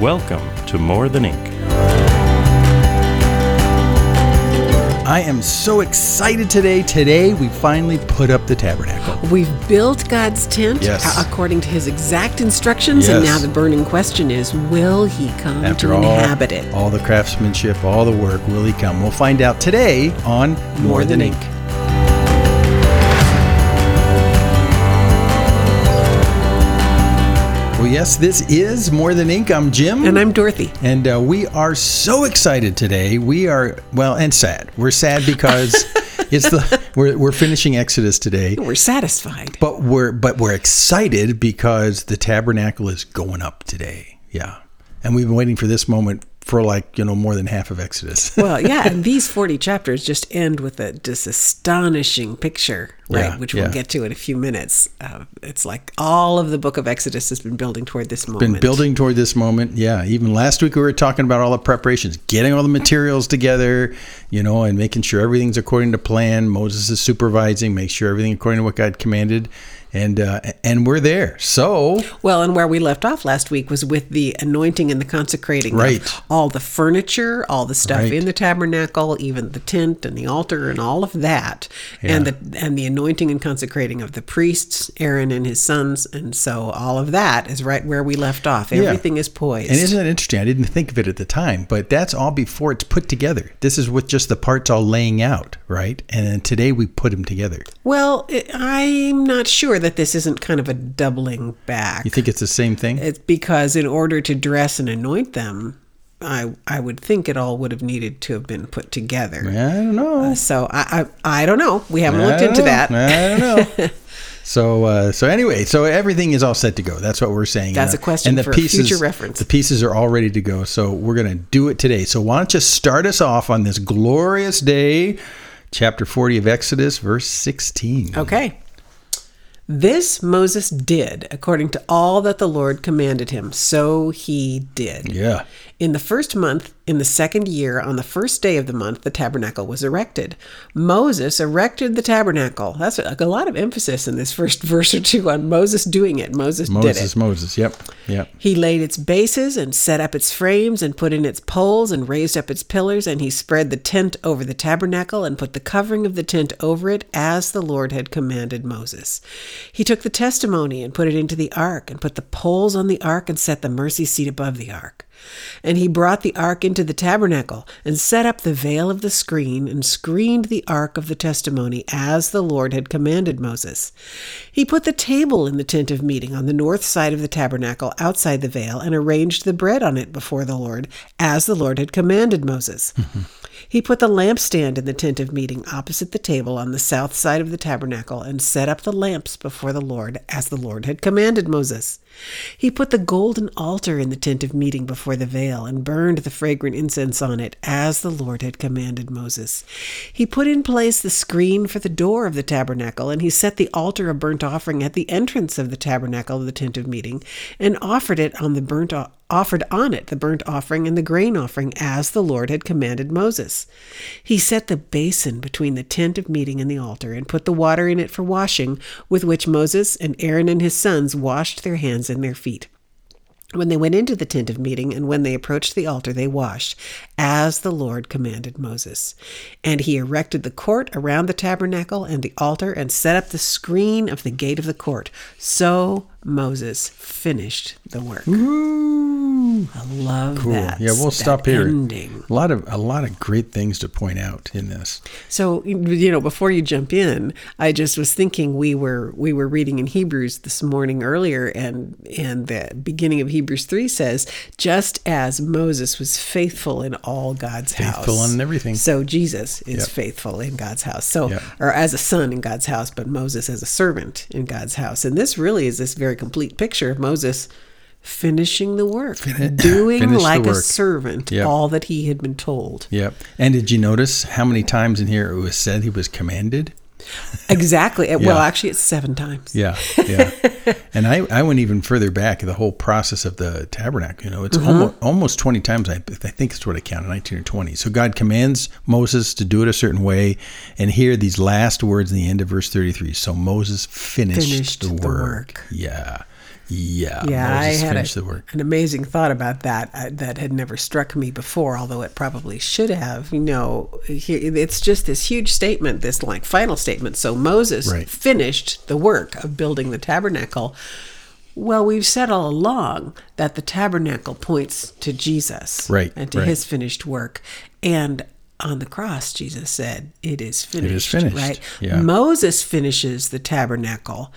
Welcome to More Than Ink. I am so excited today. Today, we finally put up the tabernacle. We've built God's tent Yes. according to his exact instructions, and now the burning question is will he come After to all, inhabit it? all the craftsmanship, all the work, will he come? We'll find out today on More, Than Ink. Well, yes, this is More Than Ink. I'm Jim. And I'm Dorothy. And uh, we are so excited today. We are well and sad. We're sad because it's the we're, we're finishing Exodus today, We're satisfied. but we're but we're excited because the tabernacle is going up today. Yeah, and we've been waiting for this moment for like you know more than half of Exodus. Well, yeah, and these 40 chapters just end with a just astonishing picture, right? Yeah, which yeah. we'll get to in a few minutes. Uh, it's like all of the book of Exodus has been building toward this moment. been building toward this moment. Yeah, even last week we were talking about all the preparations, getting all the materials together, you know, and making sure everything's according to plan. Moses is supervising, make sure everything according to what God commanded, and uh, and we're there. So Well, and where we left off last week was with the anointing and the consecrating. of Right. all the furniture, all the stuff Right. in the tabernacle, even the tent and the altar and all of that. And the and the anointing and consecrating of the priests, Aaron and his sons. And so all of that is right where we left off. Everything is poised. And isn't that interesting? I didn't think of it at the time, but that's all before it's put together. This is with just the parts all laying out, right? And then today we put them together. well, I'm not sure that this isn't kind of a doubling back. You think it's the same thing? It's because in order to dress and anoint them, I I would think it all would have needed to have been put together. I don't know. So I, I I don't know. We haven't looked I don't into know. that. I don't know. So, uh, so anyway, so everything is all set to go. That's what we're saying. That's And, a question and the for pieces, future reference. The pieces are all ready to go. So we're going to do it today. So why don't you start us off on this glorious day, chapter 40 of Exodus, verse 16. Okay. This Moses did according to all that the Lord commanded him. So he did. Yeah. In the first month, in the second year, on the first day of the month, the tabernacle was erected. Moses erected the tabernacle. That's a, a lot of emphasis in this first verse or two on Moses doing it. Moses, did it. Moses, Moses. Yep. Yep. He laid its bases and set up its frames and put in its poles and raised up its pillars and he spread the tent over the tabernacle and put the covering of the tent over it as the Lord had commanded Moses. He took the testimony and put it into the ark and put the poles on the ark and set the mercy seat above the ark. And he brought the ark into the tabernacle and set up the veil of the screen and screened the ark of the testimony as the Lord had commanded Moses. He put the table in the tent of meeting on the north side of the tabernacle outside the veil and arranged the bread on it before the Lord as the Lord had commanded Moses. He put the lampstand in the tent of meeting opposite the table on the south side of the tabernacle and set up the lamps before the Lord as the Lord had commanded Moses. He put the golden altar in the tent of meeting before the veil and burned the fragrant incense on it as the Lord had commanded Moses. He put in place the screen for the door of the tabernacle and he set the altar of burnt offering at the entrance of the tabernacle of the tent of meeting and offered it on the burnt o- offered on it the burnt offering and the grain offering as the Lord had commanded Moses. He set the basin between the tent of meeting and the altar and put the water in it for washing, with which Moses and Aaron and his sons washed their hands and their feet. When they went into the tent of meeting and when they approached the altar, they washed, as the Lord commanded Moses. And he erected the court around the tabernacle and the altar and set up the screen of the gate of the court. So Moses finished the work. I love Cool. that. Yeah, we'll stop here. Ending. A lot of a lot of great things to point out in this. So you know, before you jump in, I just was thinking we were we were reading in Hebrews this morning earlier, and and the beginning of Hebrews three says, just as Moses was faithful in all God's Faithful house, faithful in everything. so Jesus is Yep. faithful in God's house. So Yep. or as a son in God's house, but Moses as a servant in God's house. And this really is this very complete picture of Moses finishing the work, doing the like a servant Yep. all that he had been told. Yep. And did you notice how many times in here it was said he was commanded? Exactly. Well, actually, it's seven times. Yeah, yeah. and I, I went even further back the whole process of the tabernacle. You know, it's Mm-hmm. almost almost twenty times. I, I think it's what I counted, nineteen or twenty. So God commands Moses to do it a certain way, and here these last words in the end of verse thirty three. So Moses finished, Finished the, the work. work. Yeah, yeah. Yeah, Moses I had a- the work. an amazing thought about that uh, that had never struck me before, although it probably should have. You know, it's just this huge statement, this like final statement. So Moses Right. finished the work of building the tabernacle. Well, we've said all along that the tabernacle points to Jesus, Right, and to right. his finished work, and on the cross, Jesus said, "It is finished." It is finished, Right? yeah. Moses finishes the tabernacle,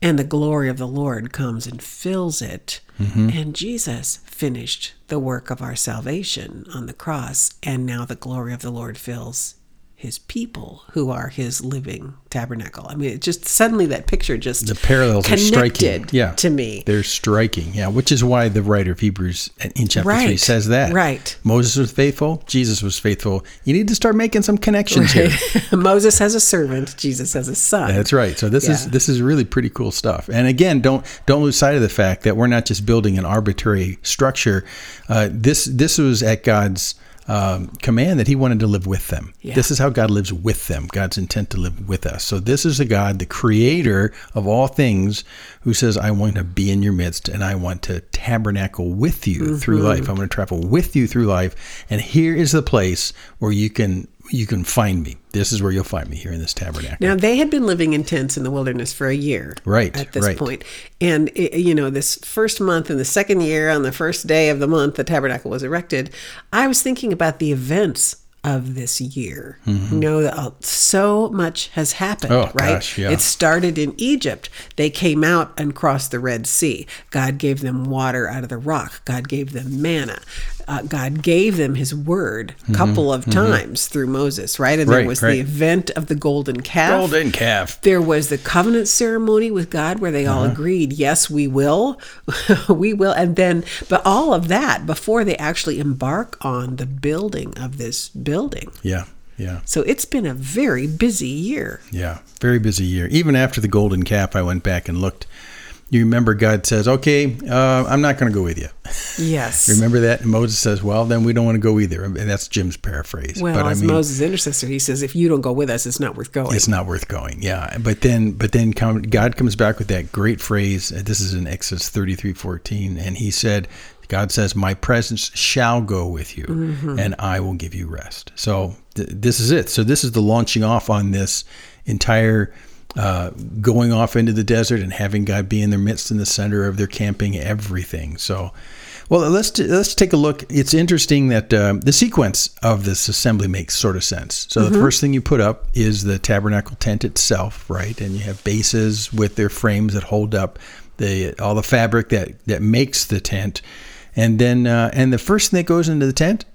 and the glory of the Lord comes and fills it. Mm-hmm. And Jesus finished the work of our salvation on the cross, and now the glory of the Lord fills his people who are his living tabernacle. I mean, it just suddenly that picture just The parallels are striking. connected Yeah, to me. They're striking. Yeah, which is why the writer of Hebrews in chapter three says that. right. Moses was faithful. Jesus was faithful. You need to start making some connections here. Moses has a servant, Jesus has a son. That's right. So this is this is really pretty cool stuff. And again, don't don't lose sight of the fact that we're not just building an arbitrary structure. Uh, this this was at God's um, command that He wanted to live with them. Yeah. This is how God lives with them. God's intent to live with us. So this is a God, the Creator of all things, who says, "I want to be in your midst, and I want to tabernacle with you through Mm-hmm. life. I want to travel with you through life. And here is the place where you can." You can find me. This is where you'll find me here in this tabernacle. Now they had been living in tents in the wilderness for a year, Right, At this right. point, and it, you know, this first month and the second year, on the first day of the month, the tabernacle was erected. I was thinking about the events of this year. You know, uh, so much has happened, Mm-hmm. Oh, right? gosh, yeah. It started in Egypt. They came out and crossed the Red Sea. God gave them water out of the rock. God gave them manna. Uh, God gave them His word a couple of times through Moses, right? And there Mm-hmm. Was right. the event of the golden calf. Golden calf. There was the covenant ceremony with God where they all Uh-huh. agreed, yes, we will. we will. And then, but all of that before they actually embark on the building of this building. Yeah, yeah, So it's been a very busy year. yeah. Very busy year. Even after the golden calf, I went back and looked. You remember God says, "Okay, uh, I'm not going to go with you." Yes. Remember that? And Moses says, "Well, then we don't want to go either." And that's Jim's paraphrase. well, but I as mean, Moses' intercessor, he says, if you don't go with us, it's not worth going. it's not worth going. Yeah, but then, but then, God comes back with that great phrase. This is in Exodus 33:14, and He said, "God says, My presence shall go with you, Mm-hmm. and I will give you rest." So th- this is it. So this is the launching off on this entire. Uh, going off into the desert and having God be in their midst in the center of their camping, everything. So, well, let's let's take a look. It's interesting that um, the sequence of this assembly makes sort of sense. So the first thing you put up is the tabernacle tent itself, right? And you have bases with their frames that hold up the all the fabric that that makes the tent, and then uh, and the first thing that goes into the tent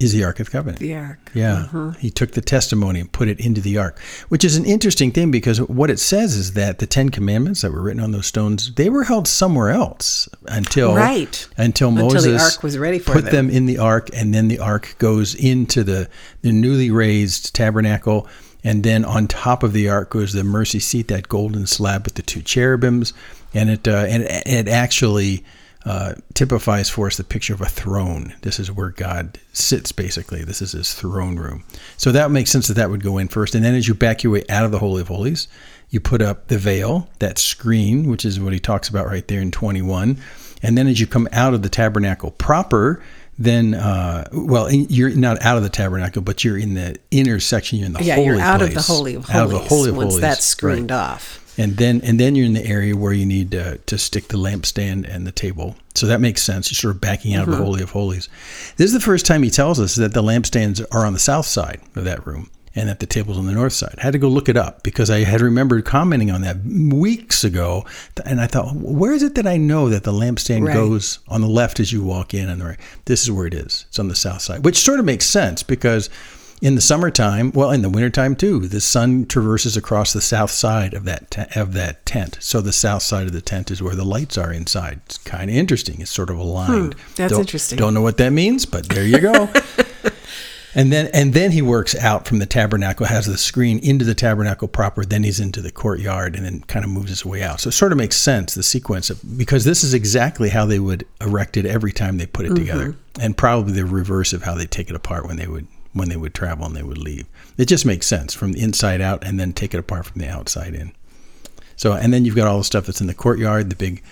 is the Ark of the Covenant. the ark. Yeah. He took the testimony and put it into the ark, which is an interesting thing because what it says is that the 10 commandments that were written on those stones, they were held somewhere else until Right. until Until the Moses ark was ready for put them. them in the ark and then the ark goes into the the newly raised tabernacle and then on top of the ark goes the mercy seat that golden slab with the two cherubims and it uh, and it actually uh, typifies for us the picture of a throne. This is where God sits, basically. This is his throne room. So that makes sense that that would go in first. And then as you back your way out of the Holy of Holies, you put up the veil, that screen, which is what he talks about right there in 21. And then as you come out of the tabernacle proper, then, uh, well, you're not out of the tabernacle, but you're in the inner section. You're in the. Yeah, holy you're out of the. Holy of holies, Out of the Holy of once Holies. that's screened Right off. And then and then you're in the area where you need to, to stick the lampstand and the table. So that makes sense. You're sort of backing out of the mm-hmm. holy of holies. This is the first time he tells us that the lampstands are on the south side of that room and that the table's on the north side. I had to go look it up because i had remembered commenting on that weeks ago. And i thought where is it that i know that the lampstand Right. goes on the left as you walk in and the right? This is where it is. It's on the south side which sort of makes sense because In the summertime, well, in the wintertime too, the sun traverses across the south side of that te- of that tent. So the south side of the tent is where the lights are inside. It's kind of interesting. It's sort of aligned. Hmm, that's Don't- interesting. Don't know what that means, but there you go. And then and then he works out from the tabernacle, has the screen into the tabernacle proper, then he's into the courtyard and then kind of moves his way out. So it sort of makes sense, the sequence of because this is exactly how they would erect it every time they put it together. And probably the reverse of how they take it apart when they would when they would travel and they would leave. It just makes sense from the inside out and then take it apart from the outside in. So and then you've got all the stuff that's in the courtyard, the big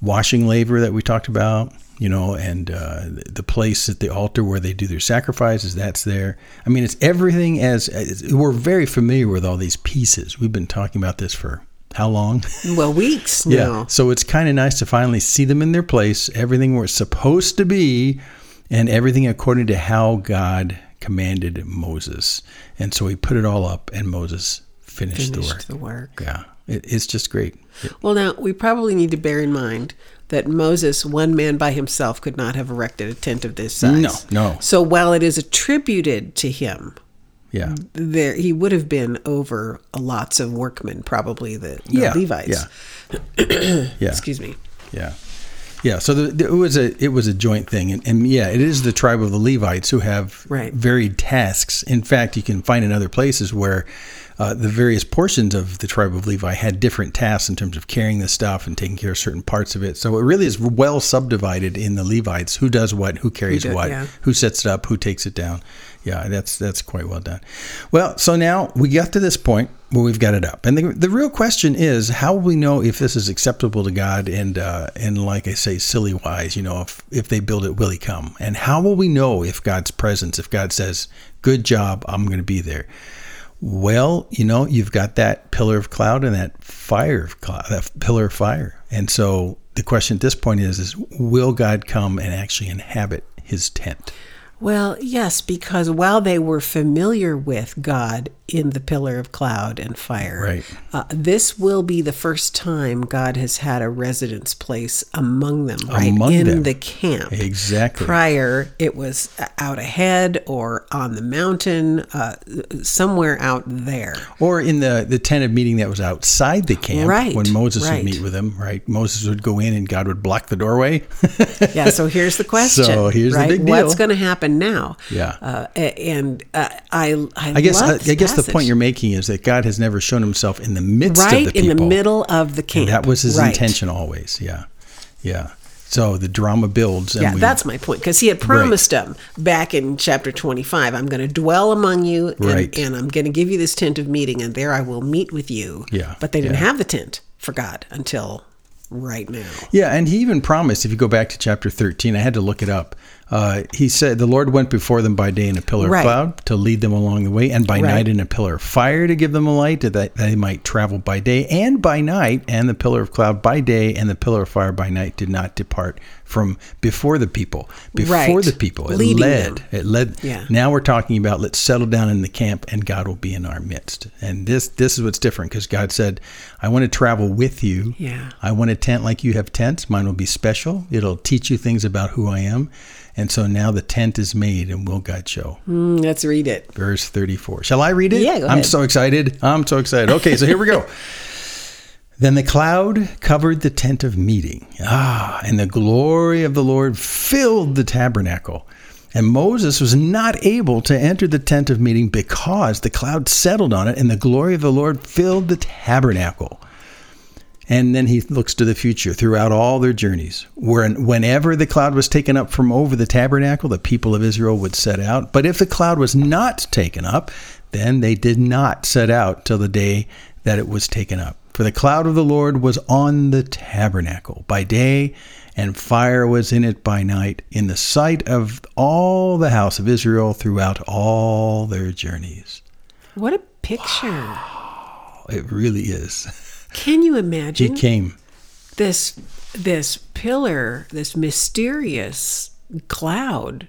washing laver that we talked about, you know, and uh, the place at the altar where they do their sacrifices. That's there. I mean, it's everything as, as we're very familiar with all these pieces. We've been talking about this for how long? Well, weeks yeah. now. So it's kind of nice to finally see them in their place, everything where it's supposed to be, and everything according to how God commanded Moses. And so he put it all up, and Moses finished, the work. The work. Yeah, it, it's just great. Well, now we probably need to bear in mind that Moses, one man by himself, could not have erected a tent of this size. No, no. So while it is attributed to him, Yeah, there he would have been over lots of workmen, probably the, the yeah, Levites. Yeah, yeah, Excuse me. yeah, yeah. So the, the- it was a it was a joint thing, and, and yeah, it is the tribe of the Levites who have Right. varied tasks. In fact, you can find in other places where. Uh, the various portions of the tribe of Levi had different tasks in terms of carrying the stuff and taking care of certain parts of it. So it really is well subdivided in the Levites: who does what, who carries do- what, yeah. who sets it up, who takes it down. Yeah, that's that's quite well done. Well, so now we got to this point where we've got it up, and the, the real question is, how will we know if this is acceptable to God? And uh, and like I say, silly wise, you know, if if they build it, will He come? And how will we know if God's presence? If God says, "Good job, I'm going to be there." Well, you know, you've got that pillar of cloud and that fire of cloud, that pillar of fire. And so the question at this point is, is will God come and actually inhabit his tent? Well, yes, because while they were familiar with God in the pillar of cloud and fire, Right. uh, this will be the first time God has had a residence place among them, right Among in them. the camp. Exactly. Prior, it was out ahead or on the mountain, uh, somewhere out there. Or in the, the tent of meeting that was outside the camp Right, when Moses right. would meet with him, right? Moses would go in and God would block the doorway. Yeah. So here's the question. So here's the big What's going to happen now? Yeah. Uh, and uh, I, I, I guess I, I guess the point you're making is that God has never shown himself in the midst right of the right in the middle of the camp. That was his Right. intention always. Yeah. Yeah. So the drama builds. And Yeah, we, that's my point. Because he had promised them back in chapter 25, I'm going to dwell among you and, Right. and I'm going to give you this tent of meeting, and there I will meet with you. Yeah, But they didn't yeah. have the tent for God until right now. Yeah, and he even promised, if you go back to chapter 13, I had to look it up. Uh, he said, The Lord went before them by day in a pillar Right. of cloud to lead them along the way, and by Right. night in a pillar of fire to give them a light, that they might travel by day and by night. And the pillar of cloud by day and the pillar of fire by night did not depart from before the people. Before Right. the people. It Leading led. them. It led. Yeah. Now we're talking about let's settle down in the camp and God will be in our midst. And this this is what's different because God said, I want to travel with you. Yeah. I want a tent like you have tents. Mine will be special. It'll teach you things about who I am. And so now the tent is made and will God show. Mm, let's read it. Verse 34. Shall I read it? Yeah, go I'm so excited. I'm so excited. Okay, so here we go. Then the cloud covered the tent of meeting. Ah, and the glory of the Lord filled the tabernacle. And Moses was not able to enter the tent of meeting because the cloud settled on it, and the glory of the Lord filled the tabernacle. And then he looks to the future throughout all their journeys. Where whenever the cloud was taken up from over the tabernacle, the people of Israel would set out. But if the cloud was not taken up, then they did not set out till the day that it was taken up. For the cloud of the Lord was on the tabernacle by day, and fire was in it by night, in the sight of all the house of Israel throughout all their journeys. What a picture. It really is. Can you imagine? He came. this this pillar, this mysterious cloud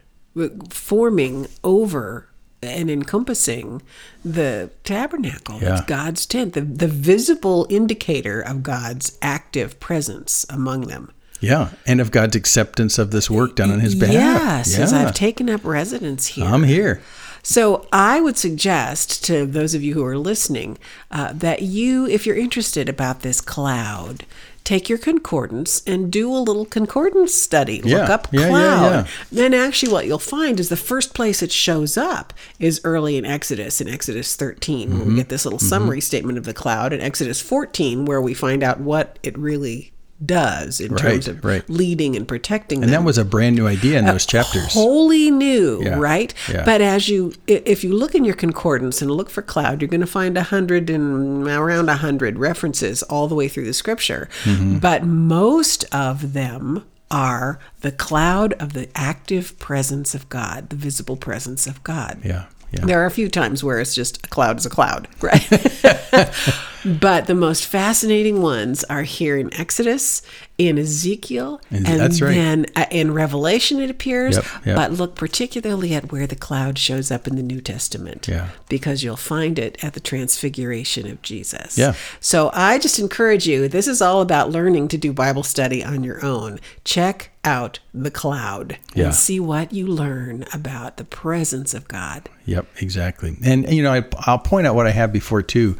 forming over and encompassing the tabernacle. Yeah. It's God's tent, the, the visible indicator of God's active presence among them. Yeah, and of God's acceptance of this work done on His behalf. Yes, yeah. as I've taken up residence here. I'm here. So I would suggest to those of you who are listening uh, that you, if you're interested about this cloud, take your concordance and do a little concordance study. Look Yeah. up Yeah, yeah, cloud. yeah. Then actually what you'll find is the first place it shows up is early in Exodus, in Exodus 13, where Mm-hmm. we get this little summary statement of the cloud, and Exodus 14, where we find out what it really does in terms of right. leading and protecting And them that was a brand new idea in those chapters. wholly new, Yeah, right? yeah. But as you, if you look in your concordance and look for cloud, you're going to find a hundred and around a hundred references all the way through the scripture. Mm-hmm. But most of them are the cloud of the active presence of God, the visible presence of God. Yeah, yeah. There are a few times where it's just a cloud is a cloud, right? but the most fascinating ones are here in Exodus, in Ezekiel, And and that's right. then uh, in Revelation it appears. Yep, yep. But look particularly at where the cloud shows up in the New Testament, Yeah. because you'll find it at the transfiguration of Jesus. Yeah. So I just encourage you. This is all about learning to do Bible study on your own. Check out the cloud Yeah. and see what you learn about the presence of God. Yep, exactly. And you know, I, I'll point out what I have before too.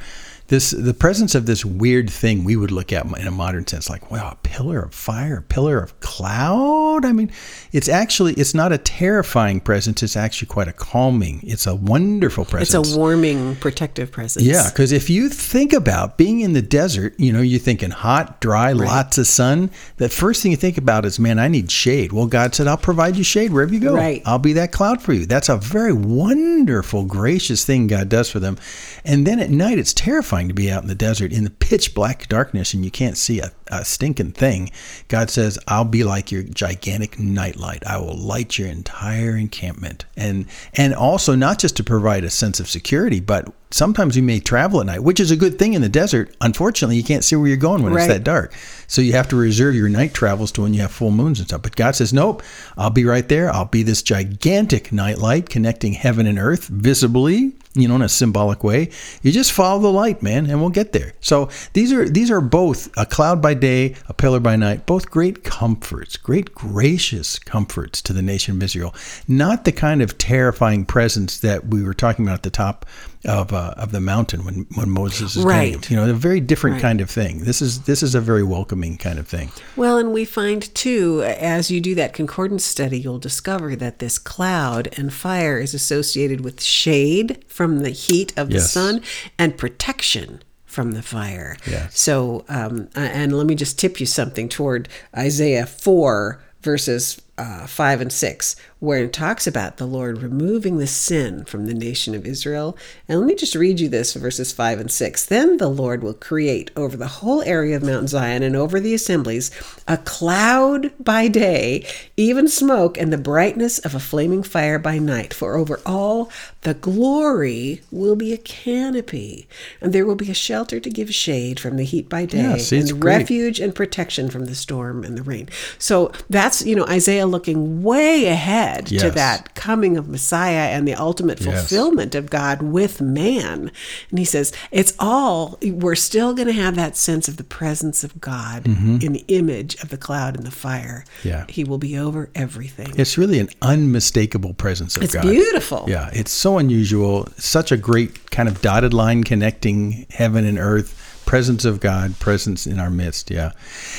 This the presence of this weird thing we would look at in a modern sense, like wow, a pillar of fire, a pillar of cloud. I mean, it's actually it's not a terrifying presence. It's actually quite a calming. It's a wonderful presence. It's a warming, protective presence. Yeah, because if you think about being in the desert, you know, you're thinking hot, dry, lots of sun. The first thing you think about is, man, I need shade. Well, God said, I'll provide you shade wherever you go. Right. I'll be that cloud for you. That's a very wonderful, gracious thing God does for them. And then at night, it's terrifying to be out in the desert in the pitch black darkness and you can't see a, a stinking thing. God says, I'll be like your gigantic nightlight. I will light your entire encampment. And and also not just to provide a sense of security, but sometimes you may travel at night, which is a good thing in the desert. Unfortunately, you can't see where you're going when Right. it's that dark. So you have to reserve your night travels to when you have full moons and stuff. But God says, Nope, I'll be right there. I'll be this gigantic nightlight connecting heaven and earth visibly, you know, in a symbolic way. You just follow the light, man, and we'll get there. So these are these are both a cloud by day, a pillar by night, both great comforts, great gracious comforts to the nation of Israel. Not the kind of terrifying presence that we were talking about at the top of uh, of the mountain when when Moses is Right. named. You know, a very different Right. kind of thing. This is this is a very welcoming kind of thing. Well, and we find too, as you do that concordance study, you'll discover that this cloud and fire is associated with shade from the heat of the sun and protection from the fire. Yes. So, um, and let me just tip you something toward Isaiah 4, verses uh, 5 and 6, where it talks about the Lord removing the sin from the nation of Israel. And let me just read you this, verses 5 and 6. Then the Lord will create over the whole area of Mount Zion and over the assemblies a cloud by day, even smoke, and the brightness of a flaming fire by night. For over all the glory will be a canopy, and there will be a shelter to give shade from the heat by day, and great. refuge and protection from the storm and the rain. So that's, you know, Isaiah looking way ahead to that coming of Messiah and the ultimate Yes. fulfillment of God with man. And he says, it's all, we're still going to have that sense of the presence of God in the image of the cloud and the fire. Mm-hmm. Yeah. He will be over everything. It's really an unmistakable presence of It's God. It's beautiful. Yeah, it's so unusual. Such a great kind of dotted line connecting heaven and earth. Presence of God, presence in our midst. Yeah,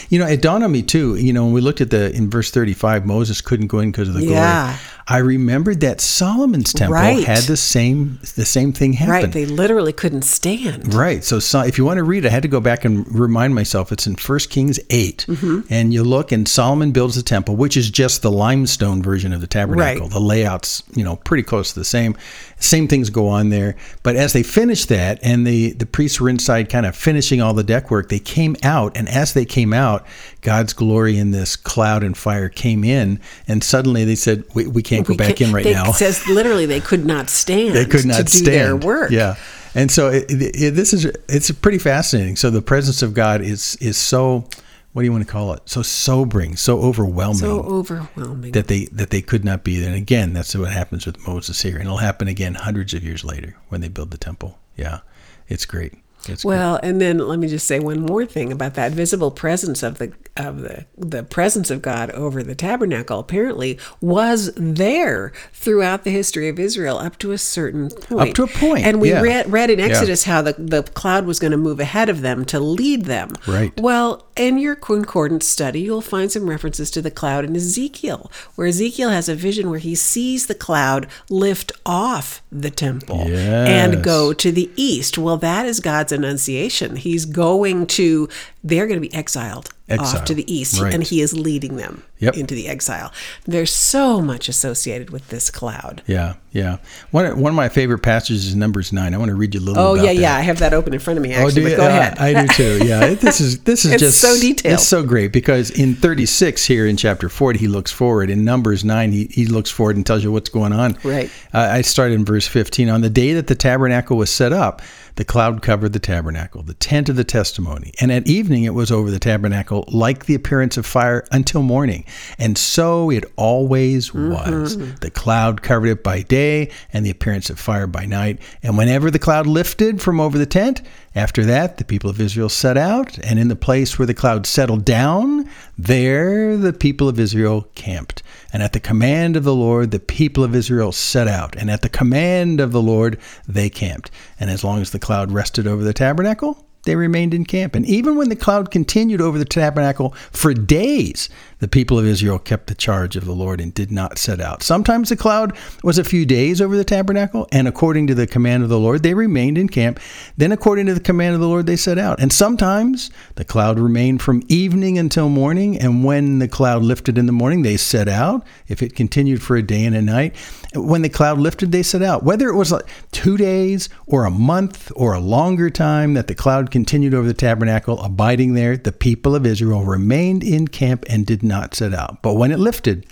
you know, it dawned on me too. You know, when we looked at the in verse thirty-five, Moses couldn't go in because of the Yeah. glory. I remembered that Solomon's temple Right. had the same the same thing happen. Right. They literally couldn't stand. Right. So, so if you want to read, I had to go back and remind myself. It's in 1 Kings 8. Mm-hmm. And you look, and Solomon builds the temple, which is just the limestone version of the tabernacle. Right. The layout's, you know, pretty close to the same. Same things go on there. But as they finished that, and the, the priests were inside kind of finishing all the deck work, they came out. And as they came out, God's glory in this cloud and fire came in. And suddenly they said, We, we can't go We back can't- in right now. It says literally they could not stand. they could not stand their work. Yeah, and so it, it, this is it's pretty fascinating. So the presence of God is is so what do you want to call it? So sobering, so overwhelming So overwhelming. that they that they could not be. And again, that's what happens with Moses here, and it'll happen again hundreds of years later when they build the temple. Yeah, it's great. That's good. Well, and then let me just say one more thing about that visible presence of the of the the presence of God over the tabernacle apparently was there throughout the history of Israel up to a certain point. Up to a point. And we yeah. read read in Yeah. Exodus how the, the cloud was going to move ahead of them to lead them. Right. Well, in your concordance study, you'll find some references to the cloud in Ezekiel, where Ezekiel has a vision where he sees the cloud lift off the temple and go to the east. Well, that is God's annunciation. He's going to, they're going to be exiled, off to the east, right. and he is leading them Yep. into the exile. There's so much associated with this cloud. Yeah, yeah. One one of my favorite passages is Numbers nine. I want to read you a little. Oh, about yeah, that. yeah. I have that open in front of me, Oh, actually. do but you? go Uh, ahead. I do too. Yeah, this is this is just so detailed. It's so great because in 36 here in chapter 40 he looks forward. In Numbers nine he, he looks forward and tells you what's going on. Right. Uh, I started in verse 15. On the day that the tabernacle was set up, the cloud covered the tabernacle, the tent of the testimony, and at evening it was over the tabernacle like the appearance of fire until morning. And so it always mm-hmm. was. The cloud covered it by day, and the appearance of fire by night. And whenever the cloud lifted from over the tent, after that the people of Israel set out, and in the place where the cloud settled down, there the people of Israel camped. And at the command of the Lord, the people of Israel set out. And at the command of the Lord, they camped. And as long as the cloud rested over the tabernacle, they remained in camp. And even when the cloud continued over the tabernacle for days, the people of Israel kept the charge of the Lord and did not set out. Sometimes the cloud was a few days over the tabernacle, and according to the command of the Lord, they remained in camp. Then, according to the command of the Lord, they set out. And sometimes the cloud remained from evening until morning, and when the cloud lifted in the morning, they set out. If it continued for a day and a night, when the cloud lifted, they set out. Whether it was like two days or a month or a longer time that the cloud continued over the tabernacle, abiding there, the people of Israel remained in camp and did not set out. But when it lifted,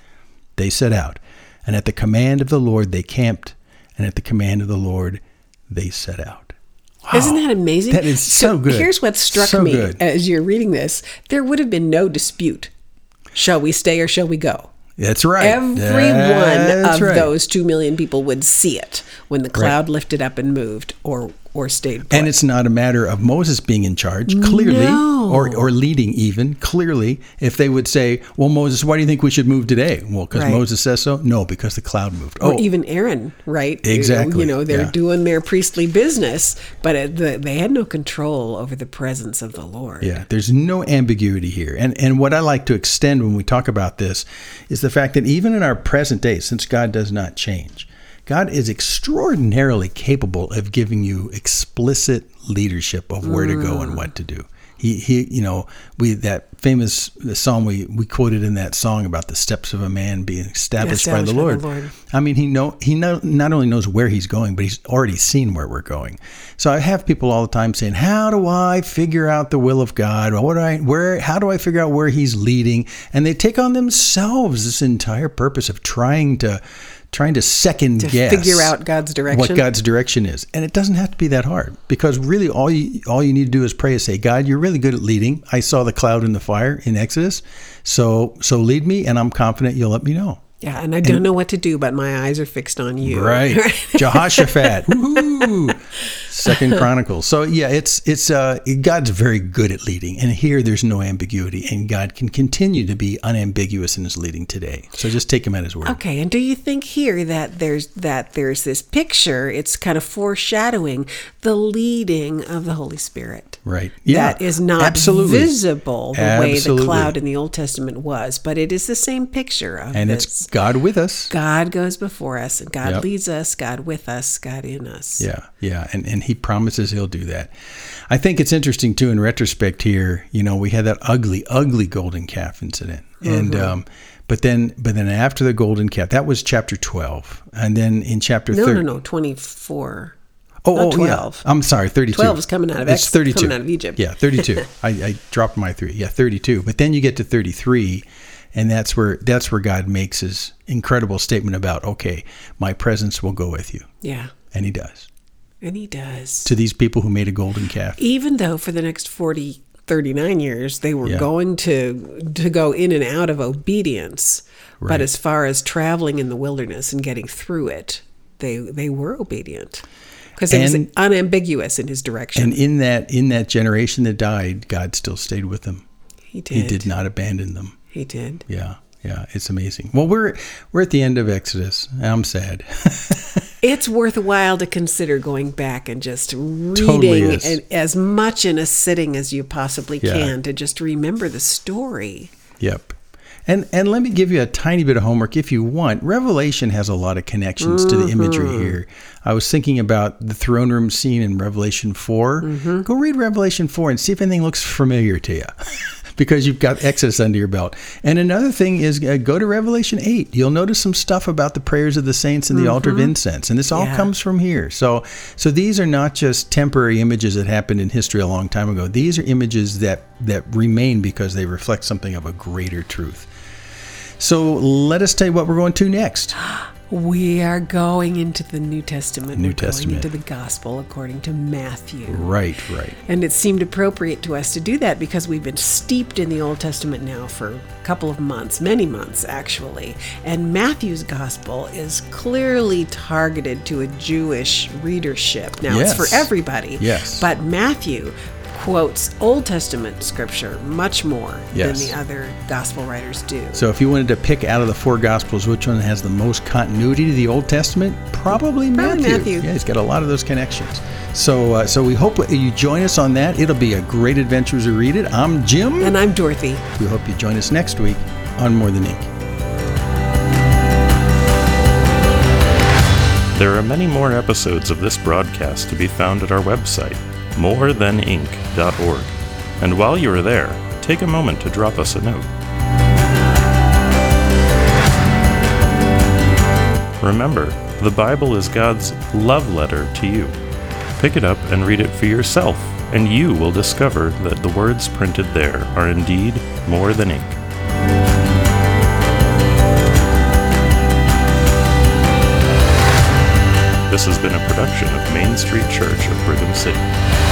they set out. And at the command of the Lord, they camped. And at the command of the Lord, they set out. Isn't that amazing? That is so good. Here's what struck So me good. as you're reading this there would have been no dispute. Shall we stay or shall we go? That's right. Every That's one of right. those two million people would see it when the cloud lifted up and moved or or stayed put. And it's not a matter of Moses being in charge, clearly, No. or, or leading even, clearly. If they would say, Well, Moses, why do you think we should move today? Well, because Right. Moses says so? No, because the cloud moved. or Oh, even Aaron, right? Exactly, You know, they're yeah. doing their priestly business, but it, the, they had no control over the presence of the Lord. Yeah, there's no ambiguity here. And and what I like to extend when we talk about this is the fact that even in our present day, since God does not change, God is extraordinarily capable of giving you explicit leadership of where to go and mm. what to do. He, he, you know, we that famous psalm we, we quoted in that song about the steps of a man being established, by, the Established by Lord. the Lord. I mean, he know he know, not only knows where he's going, but he's already seen where we're going. So I have people all the time saying, "How do I figure out the will of God? What do I where? How do I figure out where He's leading?" And they take on themselves this entire purpose of trying to trying to second To guess figure out God's direction. what God's direction is, and it doesn't have to be that hard because really all you all you need to do is pray and say, "God, you're really good at leading. I saw the cloud and the fire in Exodus, so so lead me, and I'm confident you'll let me know." Yeah, and I don't know what to do, but my eyes are fixed on you. Right. Jehoshaphat. Woohoo. Second Chronicles. So yeah, it's it's uh God's very good at leading. And here there's no ambiguity and God can continue to be unambiguous in his leading today. So just take him at his word. Okay, and do you think here that there's that there's this picture? It's kind of foreshadowing the leading of the Holy Spirit. Right. Yeah. that is not absolutely. visible the way the cloud in the Old Testament was, but it is the same picture of And this. it's God with us. God goes before us, and God Yep. leads us, God with us, God in us. Yeah, yeah, and and he promises he'll do that. I think it's interesting too in retrospect here. You know, we had that ugly, ugly golden calf incident, and Mm-hmm. um, but then but then after the golden calf, that was chapter twelve, and then in chapter No, thirty, no, no, twenty-four. Oh, Not oh 12. yeah. I'm sorry, 32. 12 is coming out of It's Ex- 32. coming out of Egypt. Yeah, 32. I, I dropped my three. Yeah, 32. But then you get to 33, and that's where that's where God makes his incredible statement about, okay, my presence will go with you, Yeah, and He does and He does. to these people who made a golden calf. even though for the next 40 39 years they were Yeah. going to to go in and out of obedience Right. but as far as traveling in the wilderness and getting through it they they were obedient because it was unambiguous in his direction. And in that in that generation that died, God still stayed with them. he did. He did not abandon them. He did. Yeah, yeah, it's amazing. Well, we're we're at the end of Exodus. I'm sad. It's worthwhile to consider going back and just reading Totally and as much in a sitting as you possibly Yeah. can to just remember the story. Yep. And and let me give you a tiny bit of homework if you want. Revelation has a lot of connections to the mm-hmm. imagery here. I was thinking about the throne room scene in Revelation 4. Mm-hmm. Go read Revelation 4 and see if anything looks familiar to you. because you've got Exodus under your belt. And another thing is uh, go to Revelation 8. You'll notice some stuff about the prayers of the saints and the altar of incense. And this all Yeah. comes from here. So so these are not just temporary images that happened in history a long time ago. These are images that that remain because they reflect something of a greater truth. So let us tell you what we're going to next. We are going into the New Testament. New We're Testament. going into the Gospel according to Matthew. Right, right. And it seemed appropriate to us to do that because we've been steeped in the Old Testament now for a couple of months, many months actually. And Matthew's gospel is clearly targeted to a Jewish readership. Now it's for everybody. Yes. But Matthew quotes Old Testament scripture much more Yes. than the other gospel writers do. So if you wanted to pick out of the four gospels which one has the most continuity to the Old Testament, probably, Probably Matthew. Matthew. Yeah, he's got a lot of those connections. So uh, so we hope you join us on that. It'll be a great adventure as we read it. I'm Jim. And I'm Dorothy. we hope you join us next week on More Than Ink. There are many more episodes of this broadcast to be found at our website, morethanink.org. And while you are there, take a moment to drop us a note. Remember, the Bible is God's love letter to you. Pick it up and read it for yourself, and you will discover that the words printed there are indeed more than ink. This has been a production of Main Street Church of Brigham City.